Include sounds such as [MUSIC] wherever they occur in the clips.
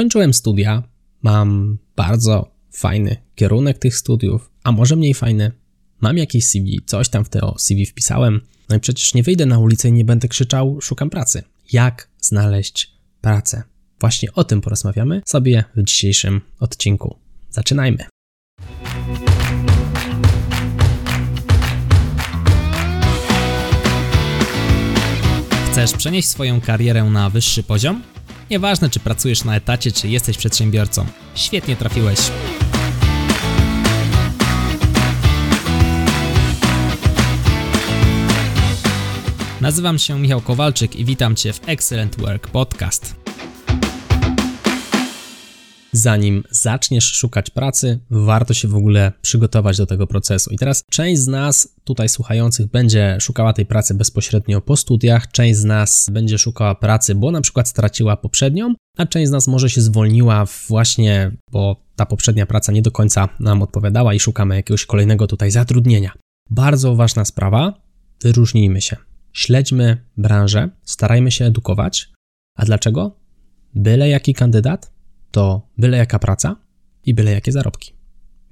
Skończyłem studia, mam bardzo fajny kierunek tych studiów, a może mniej fajny. Mam jakieś CV, coś tam w to CV wpisałem. No i przecież nie wyjdę na ulicę i nie będę krzyczał: Szukam pracy. Jak znaleźć pracę? Właśnie o tym porozmawiamy sobie w dzisiejszym odcinku. Zaczynajmy. Chcesz przenieść swoją karierę na wyższy poziom? Nieważne, czy pracujesz na etacie, czy jesteś przedsiębiorcą. Świetnie trafiłeś. Nazywam się Michał Kowalczyk i witam Cię w Excellent Work Podcast. Zanim zaczniesz szukać pracy, warto się w ogóle przygotować do tego procesu. I teraz część z nas tutaj słuchających będzie szukała tej pracy bezpośrednio po studiach, część z nas będzie szukała pracy, bo na przykład straciła poprzednią, a część z nas może się zwolniła właśnie, bo ta poprzednia praca nie do końca nam odpowiadała i szukamy jakiegoś kolejnego tutaj zatrudnienia. Bardzo ważna sprawa, wyróżnijmy się. Śledźmy branżę, starajmy się edukować. A dlaczego? Byle jaki kandydat to byle jaka praca i byle jakie zarobki.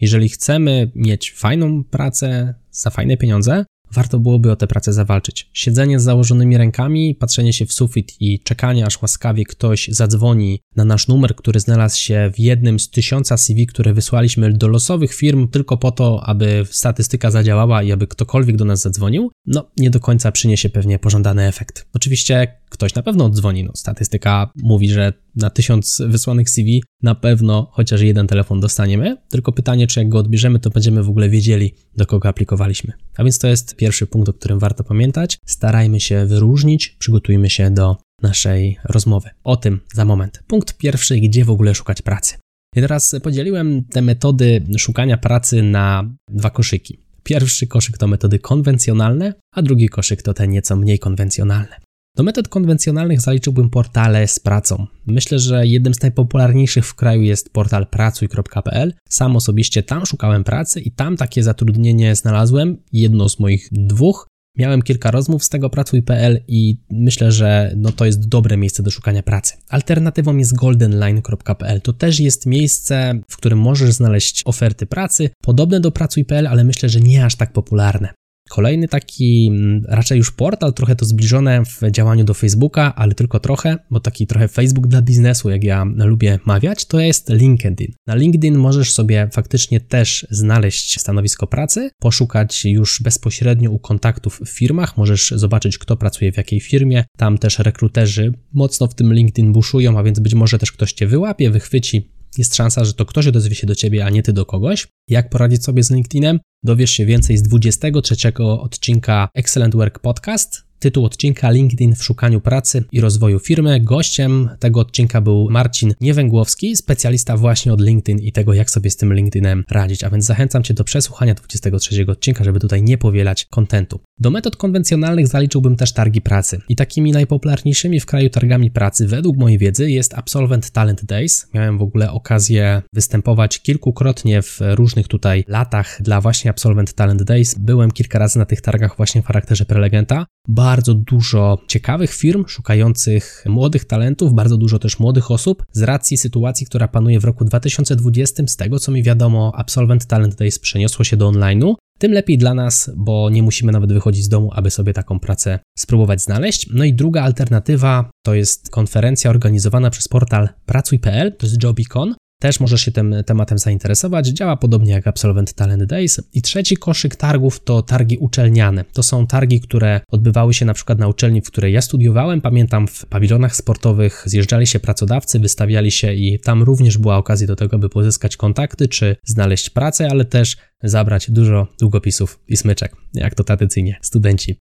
Jeżeli chcemy mieć fajną pracę za fajne pieniądze, warto byłoby o tę pracę zawalczyć. Siedzenie z założonymi rękami, patrzenie się w sufit i czekanie, aż łaskawie ktoś zadzwoni na nasz numer, który znalazł się w jednym z tysiąca CV, które wysłaliśmy do losowych firm tylko po to, aby statystyka zadziałała i aby ktokolwiek do nas zadzwonił, no nie do końca przyniesie pewnie pożądany efekt. Oczywiście ktoś na pewno odzwoni. No, statystyka mówi, że na tysiąc wysłanych CV na pewno chociaż jeden telefon dostaniemy, tylko pytanie, czy jak go odbierzemy, to będziemy w ogóle wiedzieli, do kogo aplikowaliśmy. A więc to jest pierwszy punkt, o którym warto pamiętać. Starajmy się wyróżnić, przygotujmy się do naszej rozmowy. O tym za moment. Punkt pierwszy, gdzie w ogóle szukać pracy. I teraz podzieliłem te metody szukania pracy na dwa koszyki. Pierwszy koszyk to metody konwencjonalne, a drugi koszyk to te nieco mniej konwencjonalne. Do metod konwencjonalnych zaliczyłbym portale z pracą. Myślę, że jednym z najpopularniejszych w kraju jest portal pracuj.pl. Sam osobiście tam szukałem pracy i tam takie zatrudnienie znalazłem, jedno z moich dwóch. Miałem kilka rozmów z tego pracuj.pl i myślę, że no to jest dobre miejsce do szukania pracy. Alternatywą jest goldenline.pl. To też jest miejsce, w którym możesz znaleźć oferty pracy, podobne do pracuj.pl, ale myślę, że nie aż tak popularne. Kolejny taki mm, raczej już portal, trochę to zbliżone w działaniu do Facebooka, ale tylko trochę, bo taki trochę Facebook dla biznesu, jak ja lubię mawiać, to jest LinkedIn. Na LinkedIn możesz sobie faktycznie też znaleźć stanowisko pracy, poszukać już bezpośrednio u kontaktów w firmach, możesz zobaczyć, kto pracuje w jakiej firmie. Tam też rekruterzy mocno w tym LinkedIn buszują, a więc być może też ktoś cię wyłapie, wychwyci jest szansa, że to ktoś odezwie się do ciebie, a nie ty do kogoś. Jak poradzić sobie z LinkedInem? Dowiesz się więcej z 23 odcinka Excellent Work Podcast. Tytuł odcinka LinkedIn w szukaniu pracy i rozwoju firmy. Gościem tego odcinka był Marcin Niewęgłowski, specjalista właśnie od LinkedIn i tego, jak sobie z tym LinkedInem radzić. A więc zachęcam Cię do przesłuchania 23 odcinka, żeby tutaj nie powielać kontentu. Do metod konwencjonalnych zaliczyłbym też targi pracy. I takimi najpopularniejszymi w kraju targami pracy, według mojej wiedzy, jest Absolvent Talent Days. Miałem w ogóle okazję występować kilkukrotnie w różnych tutaj latach dla właśnie Absolvent Talent Days. Byłem kilka razy na tych targach właśnie w charakterze prelegenta bardzo dużo ciekawych firm szukających młodych talentów, bardzo dużo też młodych osób z racji sytuacji, która panuje w roku 2020. Z tego co mi wiadomo, Absolvent Talent Days przeniosło się do online'u. Tym lepiej dla nas, bo nie musimy nawet wychodzić z domu, aby sobie taką pracę spróbować znaleźć. No i druga alternatywa to jest konferencja organizowana przez portal pracuj.pl, to jest Jobicon. Też możesz się tym tematem zainteresować. Działa podobnie jak Absolvent Talent Days. I trzeci koszyk targów to targi uczelniane. To są targi, które odbywały się na przykład na uczelni, w której ja studiowałem. Pamiętam w pawilonach sportowych zjeżdżali się pracodawcy, wystawiali się i tam również była okazja do tego, by pozyskać kontakty czy znaleźć pracę, ale też zabrać dużo długopisów i smyczek, jak to tradycyjnie studenci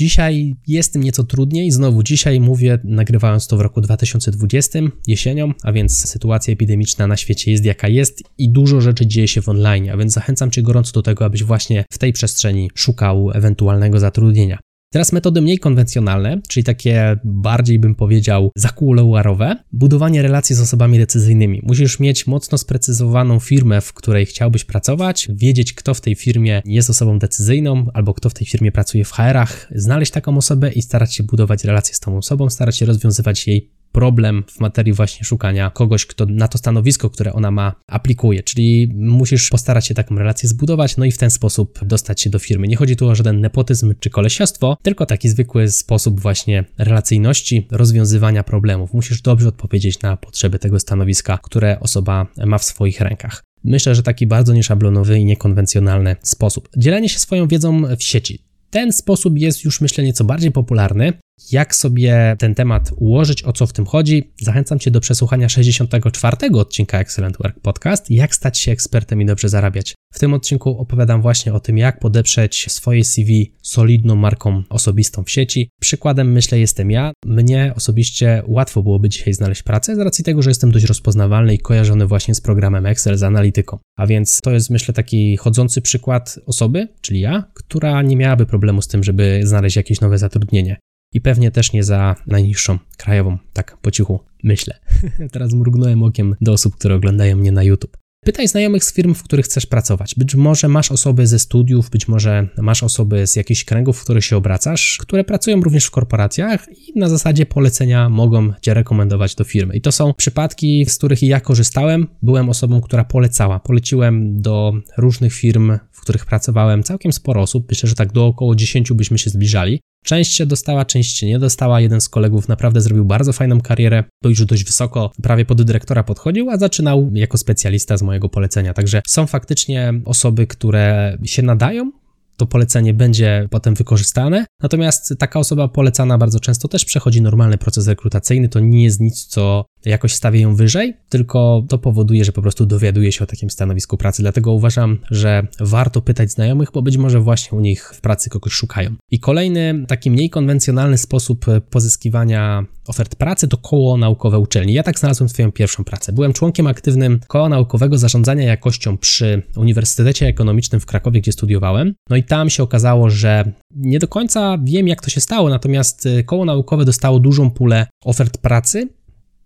Dzisiaj jest tym nieco trudniej. Znowu dzisiaj mówię, nagrywając to w roku 2020, jesienią, a więc sytuacja epidemiczna na świecie jest jaka jest i dużo rzeczy dzieje się w online, a więc zachęcam Cię gorąco do tego, abyś właśnie w tej przestrzeni szukał ewentualnego zatrudnienia. Teraz metody mniej konwencjonalne, czyli takie bardziej bym powiedział zakuluarowe, budowanie relacji z osobami decyzyjnymi. Musisz mieć mocno sprecyzowaną firmę, w której chciałbyś pracować, wiedzieć kto w tej firmie jest osobą decyzyjną albo kto w tej firmie pracuje w HR-ach, znaleźć taką osobę i starać się budować relacje z tą osobą, starać się rozwiązywać jej problem w materii właśnie szukania kogoś, kto na to stanowisko, które ona ma, aplikuje. Czyli musisz postarać się taką relację zbudować, no i w ten sposób dostać się do firmy. Nie chodzi tu o żaden nepotyzm czy kolesiostwo, tylko taki zwykły sposób właśnie relacyjności, rozwiązywania problemów. Musisz dobrze odpowiedzieć na potrzeby tego stanowiska, które osoba ma w swoich rękach. Myślę, że taki bardzo nieszablonowy i niekonwencjonalny sposób. Dzielenie się swoją wiedzą w sieci. Ten sposób jest już, myślę, nieco bardziej popularny. Jak sobie ten temat ułożyć, o co w tym chodzi? Zachęcam Cię do przesłuchania 64 odcinka Excellent Work Podcast. Jak stać się ekspertem i dobrze zarabiać. W tym odcinku opowiadam właśnie o tym, jak podeprzeć swoje CV solidną marką osobistą w sieci. Przykładem, myślę, jestem ja. Mnie osobiście łatwo byłoby dzisiaj znaleźć pracę z racji tego, że jestem dość rozpoznawalny i kojarzony właśnie z programem Excel, z analityką. A więc to jest, myślę, taki chodzący przykład osoby, czyli ja, która nie miałaby problemu z tym, żeby znaleźć jakieś nowe zatrudnienie. I pewnie też nie za najniższą krajową, tak po cichu myślę. [LAUGHS] Teraz mrugnąłem okiem do osób, które oglądają mnie na YouTube. Pytaj znajomych z firm, w których chcesz pracować. Być może masz osoby ze studiów, być może masz osoby z jakichś kręgów, w których się obracasz, które pracują również w korporacjach i na zasadzie polecenia mogą cię rekomendować do firmy. I to są przypadki, z których ja korzystałem. Byłem osobą, która polecała. Poleciłem do różnych firm, w których pracowałem całkiem sporo osób. Myślę, że tak do około 10 byśmy się zbliżali. Część się dostała, część się nie dostała. Jeden z kolegów naprawdę zrobił bardzo fajną karierę, był już dość wysoko, prawie pod dyrektora podchodził, a zaczynał jako specjalista z mojego polecenia. Także są faktycznie osoby, które się nadają, to polecenie będzie potem wykorzystane. Natomiast taka osoba polecana bardzo często też przechodzi normalny proces rekrutacyjny. To nie jest nic, co jakoś stawia ją wyżej, tylko to powoduje, że po prostu dowiaduje się o takim stanowisku pracy. Dlatego uważam, że warto pytać znajomych, bo być może właśnie u nich w pracy kogoś szukają. I kolejny taki mniej konwencjonalny sposób pozyskiwania ofert pracy to koło naukowe uczelni. Ja tak znalazłem swoją pierwszą pracę. Byłem członkiem aktywnym koła naukowego zarządzania jakością przy Uniwersytecie Ekonomicznym w Krakowie, gdzie studiowałem. No i tam się okazało, że nie do końca wiem, jak to się stało, natomiast koło naukowe dostało dużą pulę ofert pracy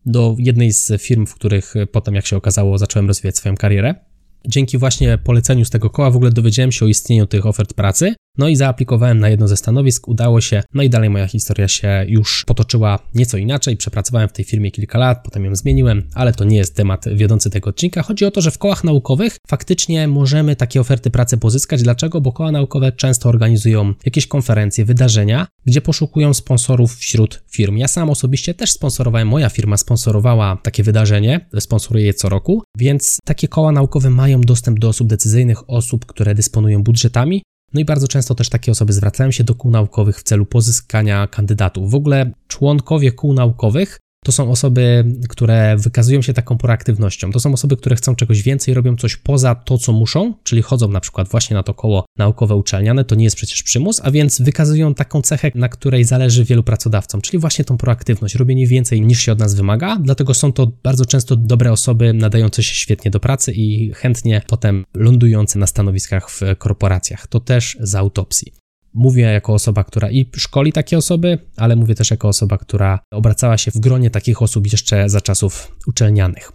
do jednej z firm, w których potem, jak się okazało, zacząłem rozwijać swoją karierę. Dzięki właśnie poleceniu z tego koła w ogóle dowiedziałem się o istnieniu tych ofert pracy no i zaaplikowałem na jedno ze stanowisk, udało się, no i dalej moja historia się już potoczyła nieco inaczej. Przepracowałem w tej firmie kilka lat, potem ją zmieniłem, ale to nie jest temat wiodący tego odcinka. Chodzi o to, że w kołach naukowych faktycznie możemy takie oferty pracy pozyskać. Dlaczego? Bo koła naukowe często organizują jakieś konferencje, wydarzenia, gdzie poszukują sponsorów wśród firm. Ja sam osobiście też sponsorowałem, moja firma sponsorowała takie wydarzenie, sponsoruję je co roku, więc takie koła naukowe mają dostęp do osób decyzyjnych, osób, które dysponują budżetami, no i bardzo często też takie osoby zwracają się do kół naukowych w celu pozyskania kandydatów. W ogóle członkowie kół naukowych to są osoby, które wykazują się taką proaktywnością. To są osoby, które chcą czegoś więcej, robią coś poza to, co muszą, czyli chodzą na przykład właśnie na to koło naukowe uczelniane, to nie jest przecież przymus, a więc wykazują taką cechę, na której zależy wielu pracodawcom, czyli właśnie tą proaktywność, robienie więcej niż się od nas wymaga, dlatego są to bardzo często dobre osoby, nadające się świetnie do pracy i chętnie potem lądujące na stanowiskach w korporacjach. To też z autopsji. Mówię jako osoba, która i szkoli takie osoby, ale mówię też jako osoba, która obracała się w gronie takich osób jeszcze za czasów uczelnianych.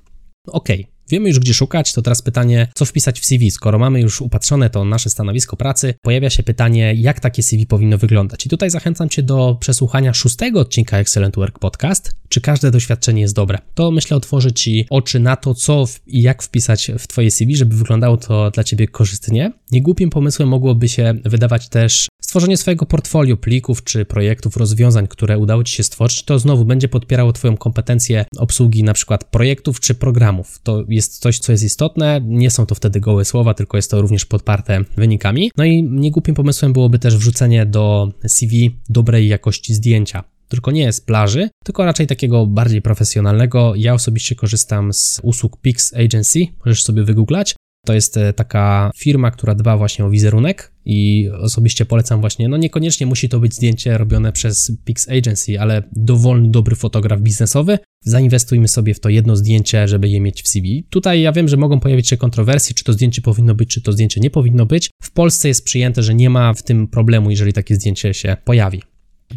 Okej, okay. Wiemy już, gdzie szukać, to teraz pytanie, co wpisać w CV. Skoro mamy już upatrzone to nasze stanowisko pracy, pojawia się pytanie, jak takie CV powinno wyglądać. I tutaj zachęcam Cię do przesłuchania szóstego odcinka Excellent Work Podcast. Czy każde doświadczenie jest dobre? To myślę otworzy Ci oczy na to, co i jak wpisać w Twoje CV, żeby wyglądało to dla Ciebie korzystnie. Niegłupim pomysłem mogłoby się wydawać też stworzenie swojego portfolio plików czy projektów, rozwiązań, które udało Ci się stworzyć. To znowu będzie podpierało Twoją kompetencję obsługi na przykład projektów czy programów. To jest coś, co jest istotne. Nie są to wtedy gołe słowa, tylko jest to również podparte wynikami. No i niegłupim pomysłem byłoby też wrzucenie do CV dobrej jakości zdjęcia tylko nie z plaży, tylko raczej takiego bardziej profesjonalnego. Ja osobiście korzystam z usług Pix Agency, możesz sobie wygooglać. To jest e, taka firma, która dba właśnie o wizerunek i osobiście polecam właśnie, no niekoniecznie musi to być zdjęcie robione przez Pix Agency, ale dowolny, dobry fotograf biznesowy. Zainwestujmy sobie w to jedno zdjęcie, żeby je mieć w CV. Tutaj ja wiem, że mogą pojawić się kontrowersje, czy to zdjęcie powinno być, czy to zdjęcie nie powinno być. W Polsce jest przyjęte, że nie ma w tym problemu, jeżeli takie zdjęcie się pojawi.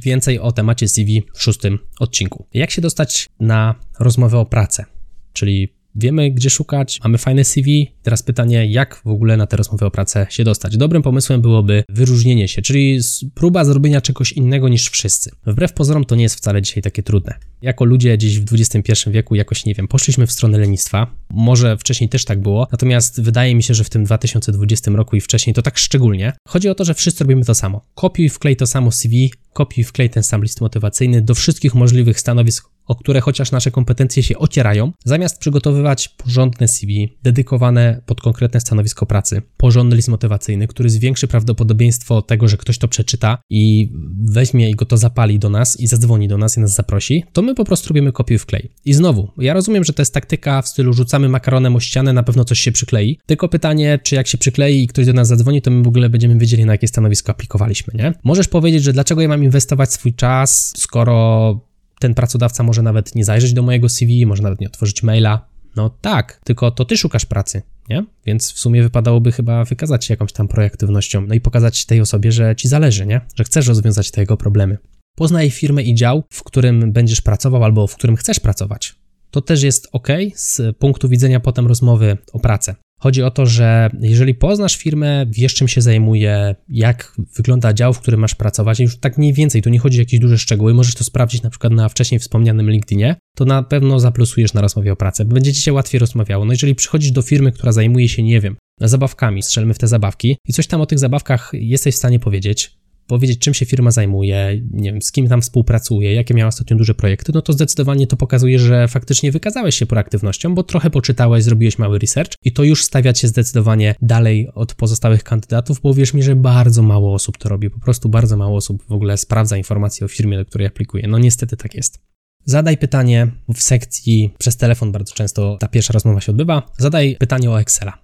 Więcej o temacie CV w szóstym odcinku. Jak się dostać na rozmowę o pracę? Czyli wiemy gdzie szukać, mamy fajne CV. Teraz pytanie, jak w ogóle na te rozmowy o pracę się dostać? Dobrym pomysłem byłoby wyróżnienie się, czyli próba zrobienia czegoś innego niż wszyscy. Wbrew pozorom to nie jest wcale dzisiaj takie trudne. Jako ludzie dziś w XXI wieku jakoś, nie wiem, poszliśmy w stronę lenistwa. Może wcześniej też tak było, natomiast wydaje mi się, że w tym 2020 roku i wcześniej to tak szczególnie. Chodzi o to, że wszyscy robimy to samo. Kopiuj, wklej to samo CV, kopiuj, wklej ten sam list motywacyjny do wszystkich możliwych stanowisk, o które chociaż nasze kompetencje się ocierają, zamiast przygotowywać porządne CV dedykowane pod konkretne stanowisko pracy, porządny list motywacyjny, który zwiększy prawdopodobieństwo tego, że ktoś to przeczyta i weźmie i go to zapali do nas i zadzwoni do nas i nas zaprosi, to my po prostu robimy kopiuj wklej. I znowu, ja rozumiem, że to jest taktyka w stylu rzucamy makaronem o ścianę, na pewno coś się przyklei, tylko pytanie, czy jak się przyklei i ktoś do nas zadzwoni, to my w ogóle będziemy wiedzieli, na jakie stanowisko aplikowaliśmy, nie? Możesz powiedzieć, że dlaczego ja mam inwestować swój czas, skoro ten pracodawca może nawet nie zajrzeć do mojego CV, może nawet nie otworzyć maila. No tak, tylko to ty szukasz pracy, nie? Więc w sumie wypadałoby chyba wykazać się jakąś tam proaktywnością, no i pokazać tej osobie, że ci zależy, nie? Że chcesz rozwiązać te jego problemy. Poznaj firmę i dział, w którym będziesz pracował albo w którym chcesz pracować. To też jest ok z punktu widzenia potem rozmowy o pracę. Chodzi o to, że jeżeli poznasz firmę, wiesz czym się zajmuje, jak wygląda dział, w którym masz pracować, już tak mniej więcej, tu nie chodzi o jakieś duże szczegóły, możesz to sprawdzić na przykład na wcześniej wspomnianym LinkedInie, to na pewno zaplusujesz na rozmowie o pracę, będzie ci się łatwiej rozmawiało. No jeżeli przychodzisz do firmy, która zajmuje się, nie wiem, zabawkami, strzelmy w te zabawki i coś tam o tych zabawkach jesteś w stanie powiedzieć, powiedzieć, czym się firma zajmuje, nie wiem, z kim tam współpracuje, jakie miała ostatnio duże projekty, no to zdecydowanie to pokazuje, że faktycznie wykazałeś się proaktywnością, bo trochę poczytałeś, zrobiłeś mały research i to już stawia cię zdecydowanie dalej od pozostałych kandydatów, bo wierz mi, że bardzo mało osób to robi, po prostu bardzo mało osób w ogóle sprawdza informacje o firmie, do której aplikuje. No niestety tak jest. Zadaj pytanie w sekcji przez telefon, bardzo często ta pierwsza rozmowa się odbywa. Zadaj pytanie o Excela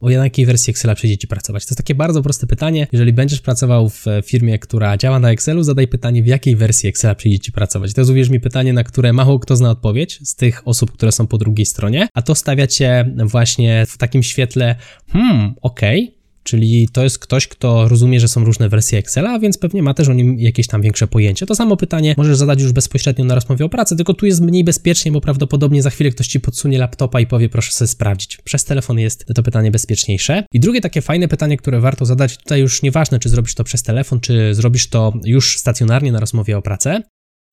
o jakiej wersji Excela przyjdzie Ci pracować? To jest takie bardzo proste pytanie. Jeżeli będziesz pracował w firmie, która działa na Excelu, zadaj pytanie, w jakiej wersji Excela przyjdzie Ci pracować. To jest, uwierz mi, pytanie, na które mało kto zna odpowiedź z tych osób, które są po drugiej stronie, a to stawia Cię właśnie w takim świetle, hmm, okej, okay, Czyli to jest ktoś, kto rozumie, że są różne wersje Excela, więc pewnie ma też o nim jakieś tam większe pojęcie. To samo pytanie możesz zadać już bezpośrednio na rozmowie o pracy, tylko tu jest mniej bezpiecznie, bo prawdopodobnie za chwilę ktoś ci podsunie laptopa i powie, proszę sobie sprawdzić. Przez telefon jest to pytanie bezpieczniejsze. I drugie takie fajne pytanie, które warto zadać, tutaj już nieważne, czy zrobisz to przez telefon, czy zrobisz to już stacjonarnie na rozmowie o pracę.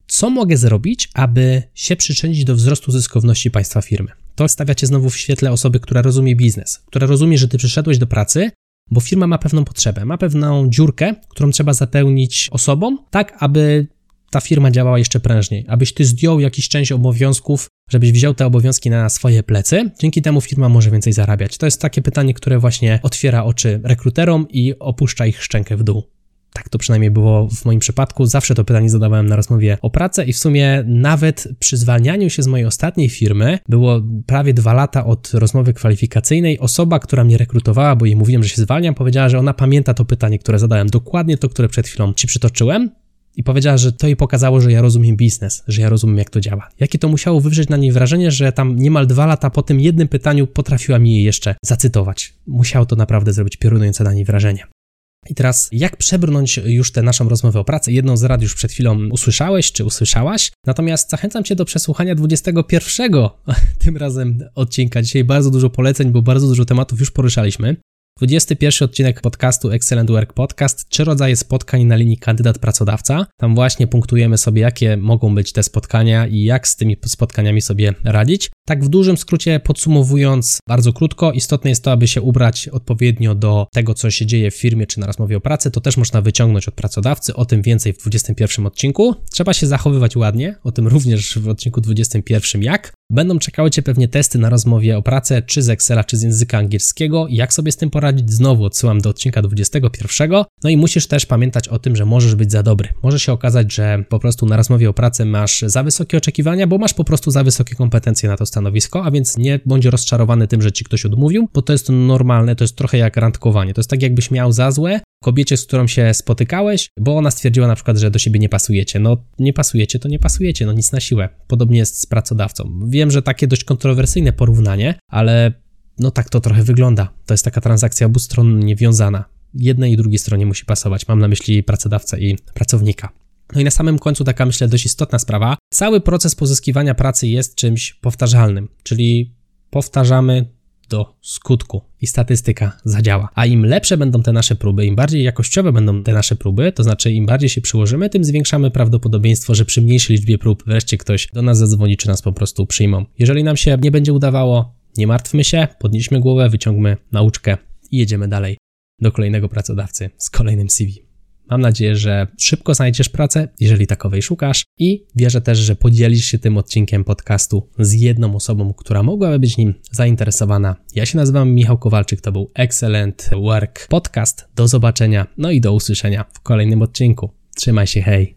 Co mogę zrobić, aby się przyczynić do wzrostu zyskowności państwa firmy? To stawia cię znowu w świetle osoby, która rozumie biznes, która rozumie, że ty przyszedłeś do pracy bo firma ma pewną potrzebę, ma pewną dziurkę, którą trzeba zapełnić osobom, tak aby ta firma działała jeszcze prężniej, abyś ty zdjął jakiś część obowiązków, żebyś wziął te obowiązki na swoje plecy. Dzięki temu firma może więcej zarabiać. To jest takie pytanie, które właśnie otwiera oczy rekruterom i opuszcza ich szczękę w dół. Tak to przynajmniej było w moim przypadku. Zawsze to pytanie zadawałem na rozmowie o pracę i w sumie nawet przy zwalnianiu się z mojej ostatniej firmy, było prawie dwa lata od rozmowy kwalifikacyjnej, osoba, która mnie rekrutowała, bo jej mówiłem, że się zwalniam, powiedziała, że ona pamięta to pytanie, które zadałem, dokładnie to, które przed chwilą ci przytoczyłem. I powiedziała, że to jej pokazało, że ja rozumiem biznes, że ja rozumiem, jak to działa. Jakie to musiało wywrzeć na niej wrażenie, że tam niemal dwa lata po tym jednym pytaniu potrafiła mi je jeszcze zacytować. Musiało to naprawdę zrobić piorunujące na niej wrażenie. I teraz, jak przebrnąć już tę naszą rozmowę o pracy? Jedną z rad już przed chwilą usłyszałeś, czy usłyszałaś. Natomiast zachęcam Cię do przesłuchania 21 [LAUGHS] tym razem odcinka. Dzisiaj bardzo dużo poleceń, bo bardzo dużo tematów już poruszaliśmy. 21 odcinek podcastu Excellent Work Podcast. Trzy rodzaje spotkań na linii kandydat-pracodawca. Tam właśnie punktujemy sobie, jakie mogą być te spotkania i jak z tymi spotkaniami sobie radzić. Tak w dużym skrócie podsumowując, bardzo krótko, istotne jest to, aby się ubrać odpowiednio do tego, co się dzieje w firmie czy na rozmowie o pracy. To też można wyciągnąć od pracodawcy, o tym więcej w 21 odcinku. Trzeba się zachowywać ładnie, o tym również w odcinku 21 jak. Będą czekały Cię pewnie testy na rozmowie o pracę, czy z Excela, czy z języka angielskiego. Jak sobie z tym poradzić? Znowu odsyłam do odcinka 21. No i musisz też pamiętać o tym, że możesz być za dobry. Może się okazać, że po prostu na rozmowie o pracę masz za wysokie oczekiwania, bo masz po prostu za wysokie kompetencje na to stanowisko, a więc nie bądź rozczarowany tym, że Ci ktoś odmówił, bo to jest normalne, to jest trochę jak randkowanie. To jest tak, jakbyś miał za złe kobiecie, z którą się spotykałeś, bo ona stwierdziła na przykład, że do siebie nie pasujecie. No nie pasujecie, to nie pasujecie, no nic na siłę. Podobnie jest z pracodawcą. Wiem, że takie dość kontrowersyjne porównanie, ale no tak to trochę wygląda. To jest taka transakcja obustronnie wiązana. Jednej i drugiej stronie musi pasować. Mam na myśli pracodawcę i pracownika. No i na samym końcu taka, myślę, dość istotna sprawa. Cały proces pozyskiwania pracy jest czymś powtarzalnym, czyli powtarzamy do skutku i statystyka zadziała. A im lepsze będą te nasze próby, im bardziej jakościowe będą te nasze próby, to znaczy im bardziej się przyłożymy, tym zwiększamy prawdopodobieństwo, że przy mniejszej liczbie prób wreszcie ktoś do nas zadzwoni, czy nas po prostu przyjmą. Jeżeli nam się nie będzie udawało, nie martwmy się, podnieśmy głowę, wyciągmy nauczkę i jedziemy dalej do kolejnego pracodawcy z kolejnym CV. Mam nadzieję, że szybko znajdziesz pracę, jeżeli takowej szukasz, i wierzę też, że podzielisz się tym odcinkiem podcastu z jedną osobą, która mogłaby być nim zainteresowana. Ja się nazywam Michał Kowalczyk, to był Excellent Work Podcast. Do zobaczenia, no i do usłyszenia w kolejnym odcinku. Trzymaj się, hej!